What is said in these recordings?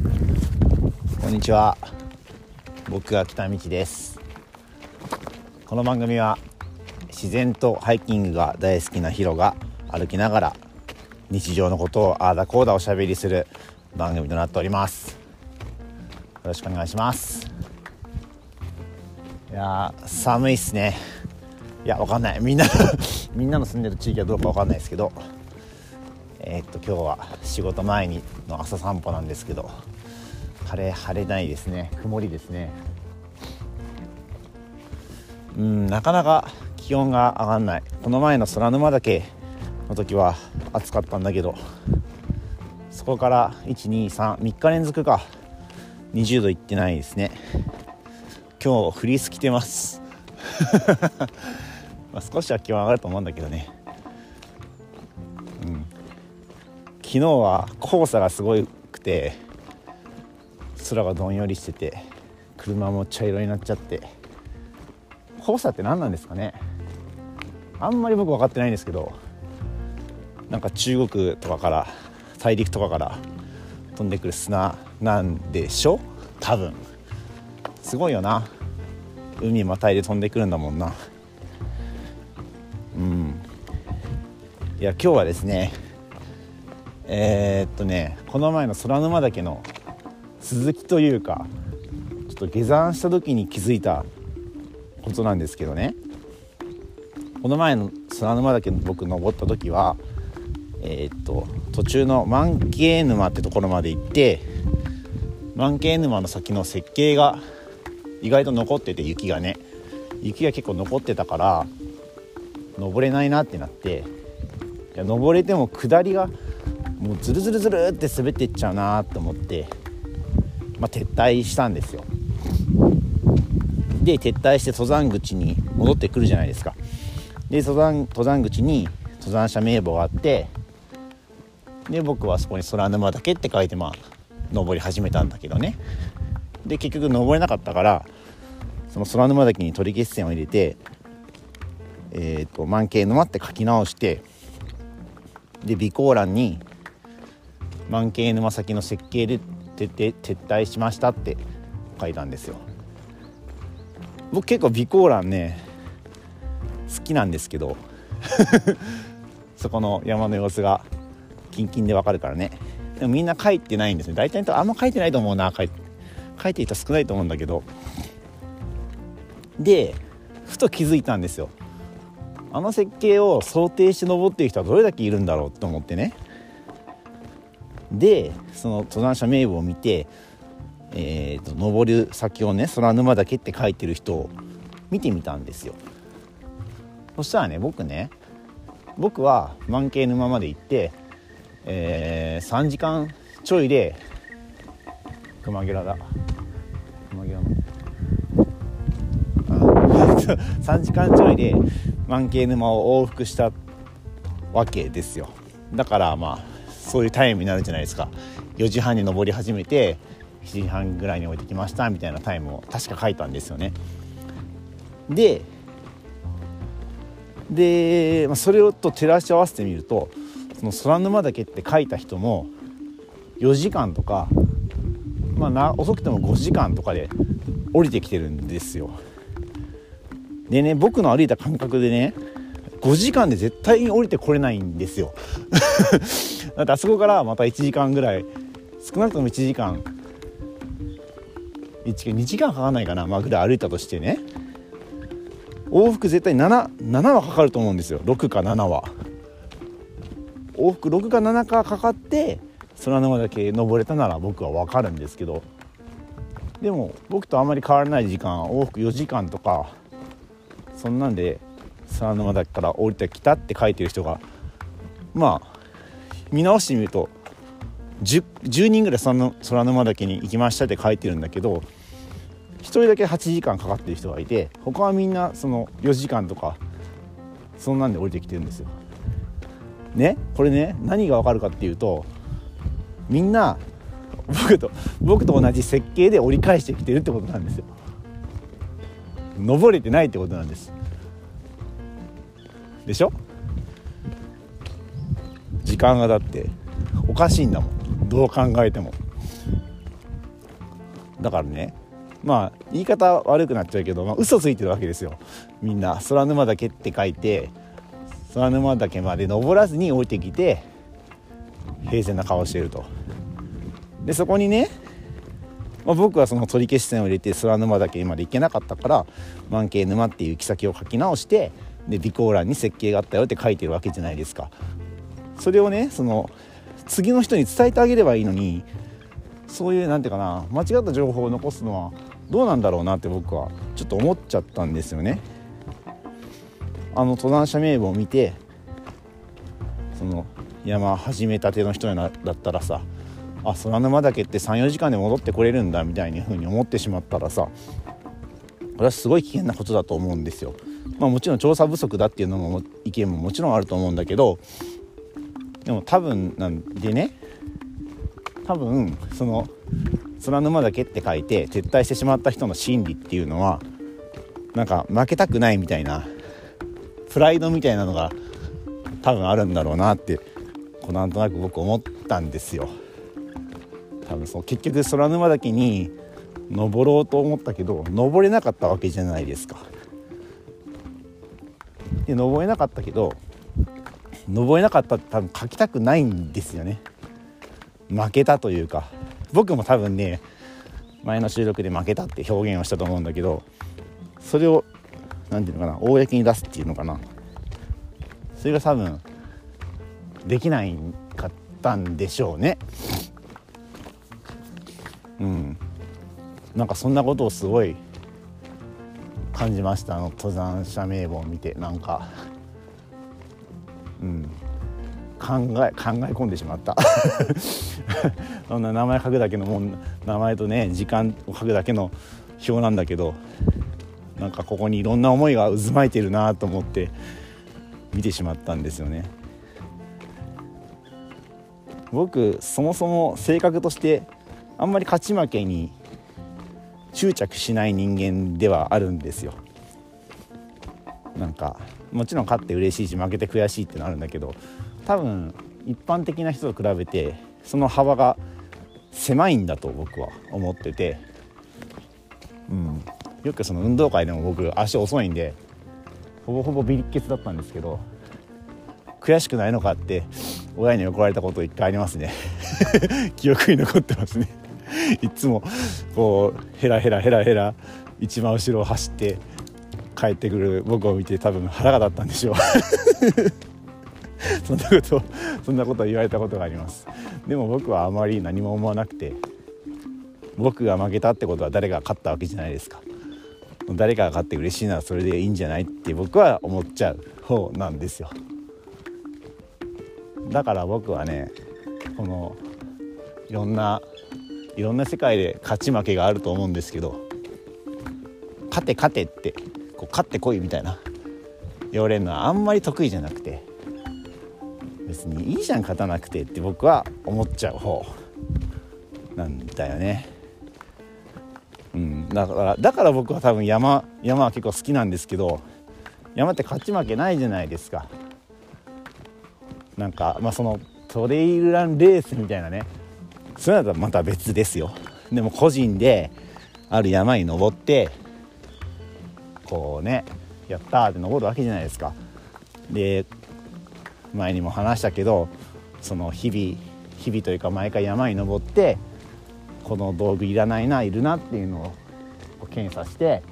こんにちは。僕は北道です。この番組は自然とハイキングが大好きなヒロが歩きながら日常のことをああだこうだおしゃべりする番組となっております。よろしくお願いします。いや寒いっすね。いやわかんない。みんなみんなの住んでる地域はどうかわかんないですけどえー、っと今日は仕事前にの朝散歩なんですけど晴れ晴れないですね。曇りですね。うんなかなか気温が上がんない。この前の空沼岳の時は暑かったんだけどそこから1233日連続か。20度いってないですね。今日フリース着てます。ま少しは気温上がると思うんだけどね。昨日は黄砂がすごくて空がどんよりしてて車も茶色になっちゃって。黄砂って何なんですかね？あんまり僕分かってないんですけどなんか中国とかから大陸とかから飛んでくる砂なんでしょ？多分。すごいよな。海またいで飛んでくるんだもんな。うん。いや今日はですねえー、っとねこの前の空沼岳の続きというかちょっと下山した時に気づいたことなんですけどね。この前の空沼岳僕登った時はえー、っと途中の万慶沼ってところまで行って万慶沼の先の設計が意外と残ってて雪がね。雪が結構残ってたから登れないなってなっていや登れても下りがもうズルズルズルって滑っていっちゃうなと思って、まあ、撤退したんですよ。で撤退して登山口に戻ってくるじゃないですか。で登山登山口に登山者名簿があってで僕はそこに空沼岳って書いてまあ登り始めたんだけどね。で結局登れなかったからその空沼岳に取り消し線を入れてえっ、ー、と満景沼って書き直してで備考欄に満景沼先の設計で撤退しましたって書いたんですよ。僕結構備考欄ね好きなんですけど そこの山の様子がキンキンでわかるからね。でもみんな書いてないんですね。大体あんま書いてないと思うな。書い書いていた少ないと思うんだけど。でふと気づいたんですよ。あの設計を想定して登っている人はどれだけいるんだろうと思ってね。でその登山者名簿を見て、えーと、登る先をね空沼岳って書いてる人を見てみたんですよ。そしたらね僕ね僕は満景沼まで行って、えー、3時間ちょいで熊ゲラだ熊ゲラ3 時間ちょいで満景沼を往復したわけですよ。だからまあそういうタイムになるじゃないですか。4時半に登り始めて7時半ぐらいに置いてきましたみたいなタイムを確か書いたんですよね。でで、まあ、それをと照らし合わせてみるとその空沼岳って書いた人も4時間とか、まあな、遅くても5時間とかで降りてきてるんですよ。でね僕の歩いた感覚でね5時間で絶対に降りてこれないんですよ。だってあそこからまた1時間ぐらい少なくとも1時間。1 2時間かかんないかな、まあ、ぐらい歩いたとしてね。往復絶対 7, 7はかかると思うんですよ。6か7は。往復6か7かかかって空沼だけ登れたなら僕は分かるんですけど。でも僕とあまり変わらない時間往復4時間とかそんなんで空沼岳から降りてきたって書いてる人がまあ見直してみると 10, 10人ぐらい空沼岳に行きましたって書いてるんだけど1人だけ8時間かかってる人がいて他はみんなその4時間とかそんなんで降りてきてるんですよ。ね？これね何がわかるかっていうとみんな僕と僕と同じ設計で折り返してきてるってことなんですよ。登れてないってことなんです。でしょ？間がだっておかしいんだもん。どう考えても。だからねまあ言い方悪くなっちゃうけど、まあ、嘘ついてるわけですよ。みんな空沼岳って書いて空沼岳まで登らずに降りてきて平然な顔してると。でそこにね、まあ、僕はその取り消し線を入れて空沼岳まで行けなかったから万慶沼っていう行き先を書き直してで備考欄に設計があったよって書いてるわけじゃないですか。それをねその次の人に伝えてあげればいいのにそういう何て言うかな間違った情報を残すのはどうなんだろうなって僕はちょっと思っちゃったんですよねあの登山者名簿を見てその山始めたての人だったらさあ空沼岳って34時間で戻ってこれるんだみたいな風に思ってしまったらさこれはすごい危険なことだと思うんですよ。まあ、もちろん調査不足だっていうのも意見ももちろんあると思うんだけどでも多分なんでね多分その空沼岳って書いて撤退してしまった人の心理っていうのはなんか負けたくないみたいなプライドみたいなのが多分あるんだろうなってこうなんとなく僕思ったんですよ。多分そう結局空沼岳に登ろうと思ったけど登れなかったわけじゃないですか。で登れなかったけど登れなかったって多分書きたくないんですよね。負けたというか。僕も多分ね前の収録で負けたって表現をしたと思うんだけどそれを何て言うのかな公に出すっていうのかな。それが多分できないかったんでしょうね。うん。なんかそんなことをすごい感じました。あの登山者名簿を見てなんか。うん。考え考え込んでしまった。そんな名前書くだけのもん名前とね時間を書くだけの表なんだけどなんかここにいろんな思いが渦巻いてるなと思って見てしまったんですよね。僕そもそも性格としてあんまり勝ち負けに執着しない人間ではあるんですよ。なんかもちろん勝って嬉しいし負けて悔しいってのあるんだけど多分一般的な人と比べてその幅が狭いんだと僕は思ってて、うん、よくその運動会でも僕足遅いんでほぼほぼビリッケツだったんですけど悔しくないのかって親に怒られたこと一回ありますね。記憶に残ってますね。いつもこうヘラヘラヘラヘラ一番後ろを走って帰ってくる僕を見て多分腹が立ったんでしょう。そんなことそんなこと言われたことがあります。でも僕はあまり何も思わなくて僕が負けたってことは誰が勝ったわけじゃないですか。誰かが勝って嬉しいならそれでいいんじゃないって僕は思っちゃう方なんですよ。だから僕はねこのいろんないろんな世界で勝ち負けがあると思うんですけど勝て勝てってこう勝ってこいみたいな。言われるのはあんまり得意じゃなくて。別にいいじゃん勝たなくてって僕は思っちゃう方なんだよね。うん、だからだから僕は多分山山は結構好きなんですけど山って勝ち負けないじゃないですか。なんかまあそのトレイルランレースみたいなね。そういうのとまた別ですよ。でも個人である山に登ってこうねやったーって登るわけじゃないですか。で前にも話したけどその日々日々というか毎回山に登ってこの道具いらないないるなっていうのを検査して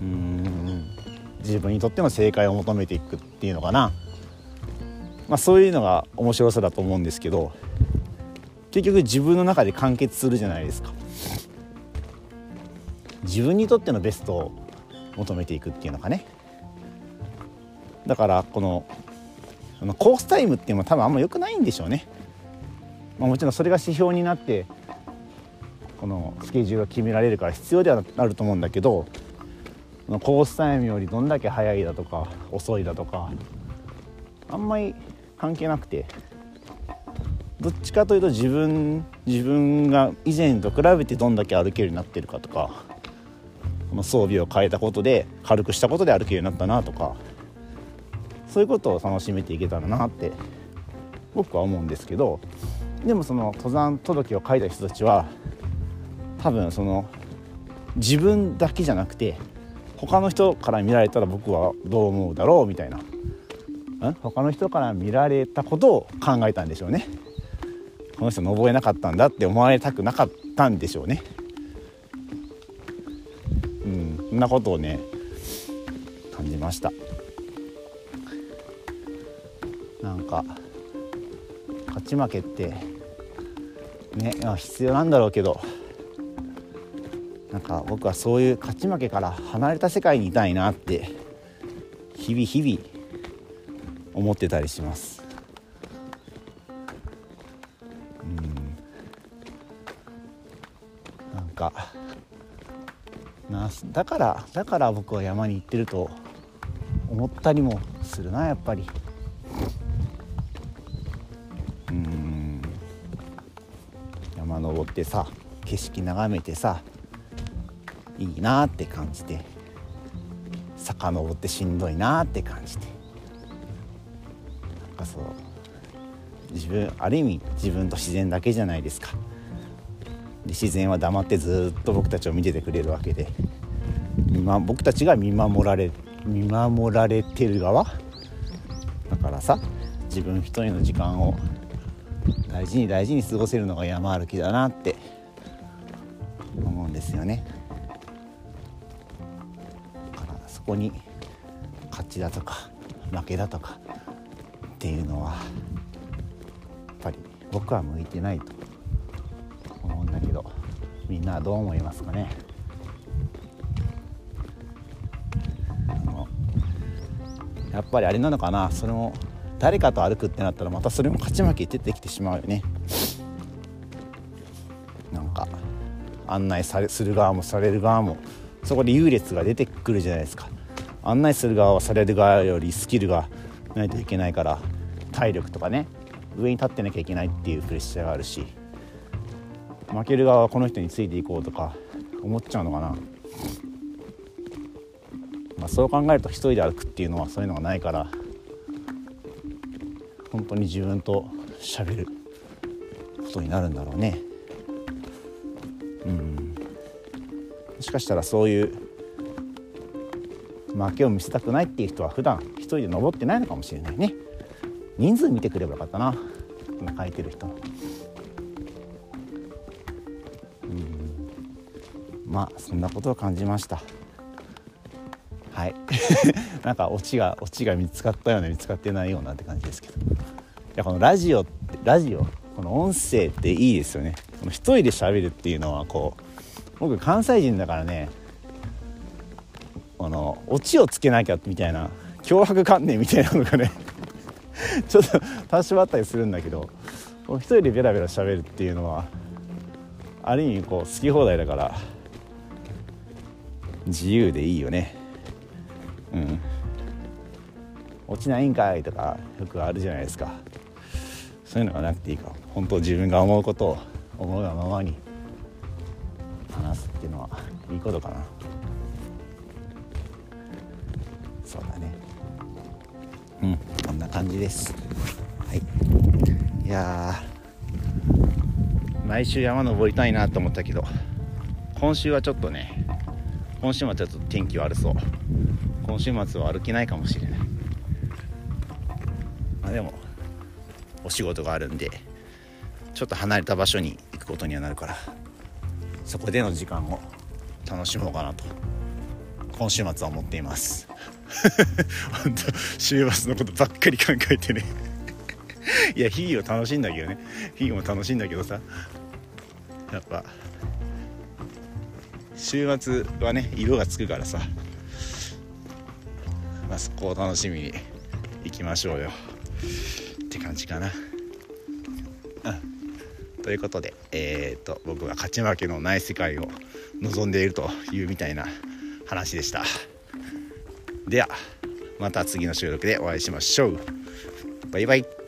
うん自分にとっての正解を求めていくっていうのかな、まあ、そういうのが面白さだと思うんですけど結局自分の中で完結するじゃないですか。自分にとってのベストを求めていくっていうのかね。だからこのコースタイムっていうのは多分あんま良くないんでしょうね。まあ、もちろんそれが指標になってこのスケジュールが決められるから必要ではあると思うんだけどコースタイムよりどんだけ速いだとか遅いだとかあんまり関係なくてどっちかというと自分自分が以前と比べてどんだけ歩けるようになってるかとかこの装備を変えたことで軽くしたことで歩けるようになったなとかそういうことを楽しめていけたらなって僕は思うんですけどでもその登山届を書いた人たちは多分その自分だけじゃなくて他の人から見られたら僕はどう思うだろうみたいな他の人から見られたことを考えたんでしょうね。この人登れなかったんだって思われたくなかったんでしょうね。そんなことをね感じました。なんか勝ち負けってね必要なんだろうけどなんか僕はそういう勝ち負けから離れた世界にいたいなって日々日々思ってたりします。うん。なんかなだからだから僕は山に行ってると思ったりもするなやっぱり。うん。山登ってさ景色眺めてさいいなって感じて坂登ってしんどいなって感じて。なんかそう自分ある意味自分と自然だけじゃないですか。自然は黙ってずっと僕たちを見ててくれるわけで、ま、僕たちが見守られ見守られてる側？だからさ自分一人の時間を大事に大事に過ごせるのが山歩きだなって。思うんですよね。ここに勝ちだとか負けだとかっていうのはやっぱり僕は向いてないと。けどみんなはどう思いますかね？やっぱりあれなのかな？それも誰かと歩くってなったらまたそれも勝ち負け出てきてしまうよね。なんか案内されする側もされる側もそこで優劣が出てくるじゃないですか。案内する側はされる側よりスキルがないといけないから体力とかね上に立ってなきゃいけないっていうプレッシャーがあるし。負ける側はこの人についていこうとか思っちゃうのかな、まあ、そう考えると一人で歩くっていうのはそういうのがないから本当に自分と喋ることになるんだろうね。うん。もしかしたらそういう負けを見せたくないっていう人は普段一人で登ってないのかもしれないね。人数見てくればよかったな。今書いてる人。まあそんなことを感じました。はい。なんかオチがオチが見つかったような見つかってないようなって感じですけど。いやこのラジオってラジオこの音声っていいですよね。この一人で喋るっていうのはこう僕関西人だからね。あのオチをつけなきゃみたいな脅迫観念みたいなのがね ちょっと多少あったりするんだけど一人でベラベラ喋るっていうのはある意味こう好き放題だから自由でいいよね。うん。落ちないんかいとかよくあるじゃないですか。そういうのがなくていいか。本当自分が思うことを思うがままに話すっていうのはいいことかな。そうだね。うんこんな感じです。はい。いや毎週山登りたいなと思ったけど今週はちょっとね今週末はちょっと天気悪そう。今週末は歩けないかもしれない。まあでもお仕事があるんでちょっと離れた場所に行くことにはなるからそこでの時間を楽しもうかなと今週末は思っています。本当週末のことばっかり考えてね。いや日々を楽しいんだけどね。日々も楽しいんだけどさ。やっぱ週末はね色がつくからさ、まあ、そこを楽しみに行きましょうよ。って感じかな。うん。ということでえー、っと僕が勝ち負けのない世界を望んでいるというみたいな話でした。ではまた次の収録でお会いしましょう。バイバイ。